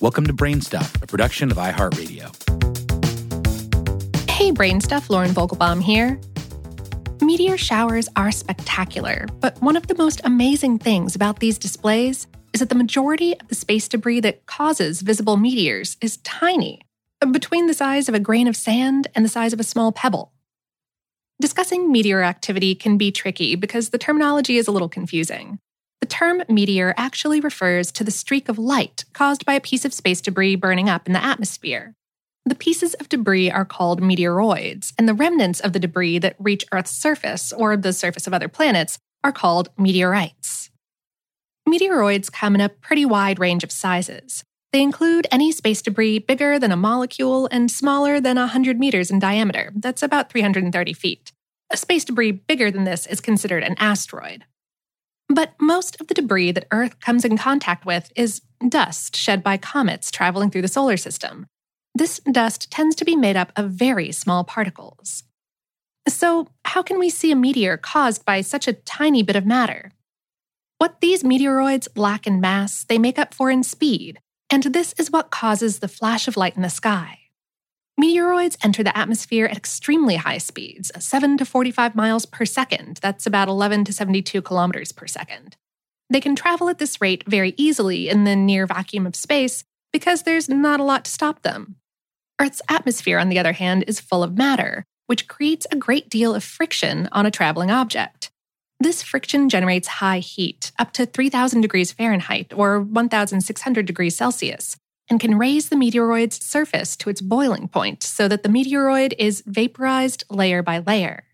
Welcome to Brainstuff, a production of iHeartRadio. Hey, Brainstuff, Lauren Vogelbaum here. Meteor showers are spectacular, but one of the most amazing things about these displays is that the majority of the space debris that causes visible meteors is tiny, between the size of a grain of sand and the size of a small pebble. Discussing meteor activity can be tricky because the terminology is a little confusing. The term meteor actually refers to the streak of light caused by a piece of space debris burning up in the atmosphere. The pieces of debris are called meteoroids, and the remnants of the debris that reach Earth's surface or the surface of other planets are called meteorites. Meteoroids come in a pretty wide range of sizes. They include any space debris bigger than a molecule and smaller than 100 meters in diameter. That's about 330 feet. A space debris bigger than this is considered an asteroid. But most of the debris that Earth comes in contact with is dust shed by comets traveling through the solar system. This dust tends to be made up of very small particles. So, how can we see a meteor caused by such a tiny bit of matter? What these meteoroids lack in mass, they make up for in speed, and this is what causes the flash of light in the sky. Meteoroids enter the atmosphere at extremely high speeds, 7 to 45 miles per second. That's about 11 to 72 kilometers per second. They can travel at this rate very easily in the near vacuum of space because there's not a lot to stop them. Earth's atmosphere, on the other hand, is full of matter, which creates a great deal of friction on a traveling object. This friction generates high heat, up to 3000 degrees Fahrenheit or 1600 degrees Celsius, and can raise the meteoroid's surface to its boiling point so that the meteoroid is vaporized layer by layer.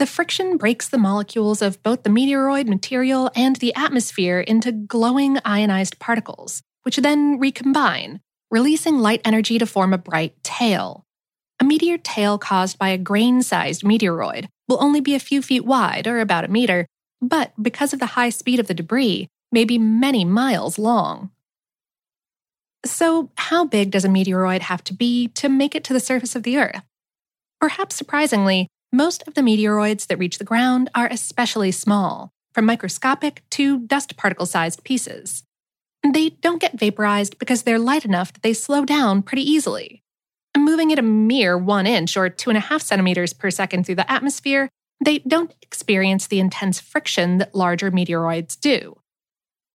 The friction breaks the molecules of both the meteoroid material and the atmosphere into glowing ionized particles, which then recombine, releasing light energy to form a bright tail. A meteor tail caused by a grain sized meteoroid will only be a few feet wide, or about a meter, but because of the high speed of the debris, may be many miles long. So, how big does a meteoroid have to be to make it to the surface of the Earth? Perhaps surprisingly, most of the meteoroids that reach the ground are especially small, from microscopic to dust particle sized pieces. They don't get vaporized because they're light enough that they slow down pretty easily. moving at a mere one inch or two and a half centimeters per second through the atmosphere, they don't experience the intense friction that larger meteoroids do.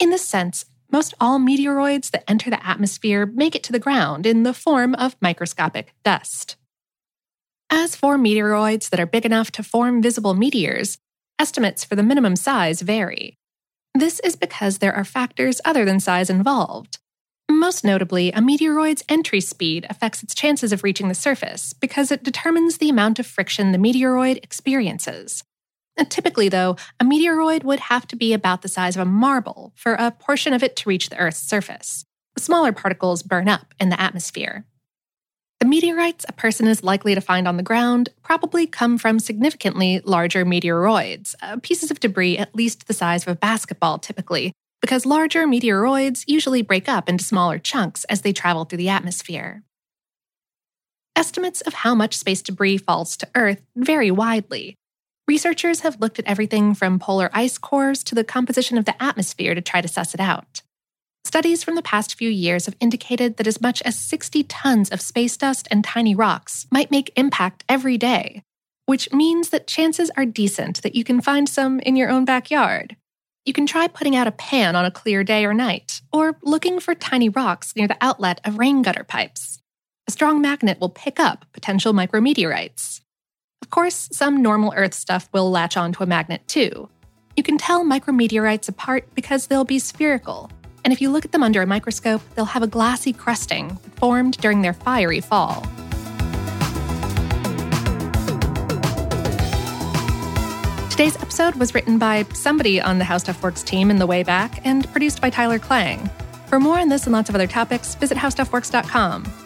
In this sense, most all meteoroids that enter the atmosphere make it to the ground in the form of microscopic dust. As for meteoroids that are big enough to form visible meteors, estimates for the minimum size vary. This is because there are factors other than size involved. Most notably, a meteoroid's entry speed affects its chances of reaching the surface because it determines the amount of friction the meteoroid experiences. Typically, though, a meteoroid would have to be about the size of a marble for a portion of it to reach the Earth's surface. Smaller particles burn up in the atmosphere. The meteorites a person is likely to find on the ground probably come from significantly larger meteoroids, uh, pieces of debris at least the size of a basketball typically, because larger meteoroids usually break up into smaller chunks as they travel through the atmosphere. Estimates of how much space debris falls to Earth vary widely, Researchers have looked at everything from polar ice cores to the composition of the atmosphere to try to suss it out. Studies from the past few years have indicated that as much as 60 tons of space dust and tiny rocks might make impact every day, which means that chances are decent that you can find some in your own backyard. You can try putting out a pan on a clear day or night, or looking for tiny rocks near the outlet of rain gutter pipes. A strong magnet will pick up potential micrometeorites. Of course, some normal Earth stuff will latch onto a magnet too. You can tell micrometeorites apart because they'll be spherical, and if you look at them under a microscope, they'll have a glassy crusting formed during their fiery fall. Today's episode was written by somebody on the How Stuff Works team in the way back and produced by Tyler Klang. For more on this and lots of other topics, visit howstuffworks.com.